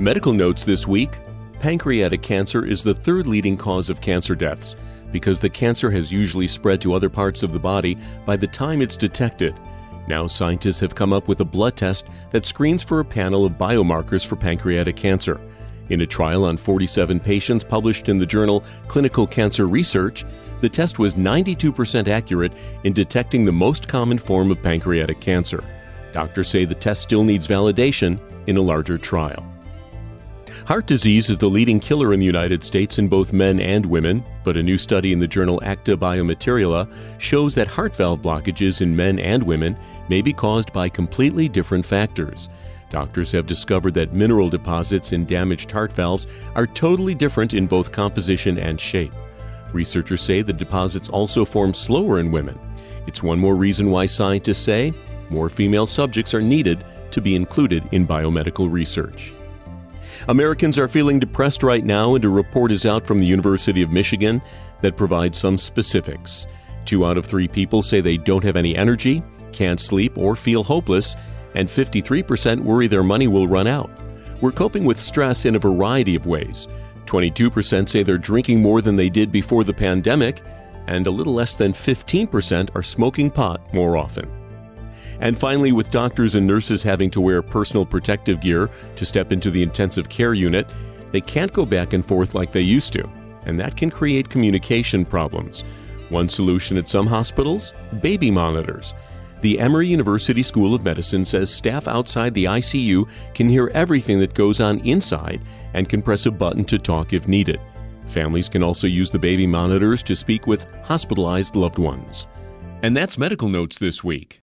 Medical notes this week pancreatic cancer is the third leading cause of cancer deaths because the cancer has usually spread to other parts of the body by the time it's detected. Now, scientists have come up with a blood test that screens for a panel of biomarkers for pancreatic cancer. In a trial on 47 patients published in the journal Clinical Cancer Research, the test was 92% accurate in detecting the most common form of pancreatic cancer. Doctors say the test still needs validation in a larger trial. Heart disease is the leading killer in the United States in both men and women, but a new study in the journal Acta Biomaterialia shows that heart valve blockages in men and women may be caused by completely different factors. Doctors have discovered that mineral deposits in damaged heart valves are totally different in both composition and shape. Researchers say the deposits also form slower in women. It's one more reason why scientists say more female subjects are needed to be included in biomedical research. Americans are feeling depressed right now, and a report is out from the University of Michigan that provides some specifics. Two out of three people say they don't have any energy, can't sleep, or feel hopeless, and 53% worry their money will run out. We're coping with stress in a variety of ways. 22% say they're drinking more than they did before the pandemic, and a little less than 15% are smoking pot more often. And finally, with doctors and nurses having to wear personal protective gear to step into the intensive care unit, they can't go back and forth like they used to, and that can create communication problems. One solution at some hospitals baby monitors. The Emory University School of Medicine says staff outside the ICU can hear everything that goes on inside and can press a button to talk if needed. Families can also use the baby monitors to speak with hospitalized loved ones. And that's medical notes this week.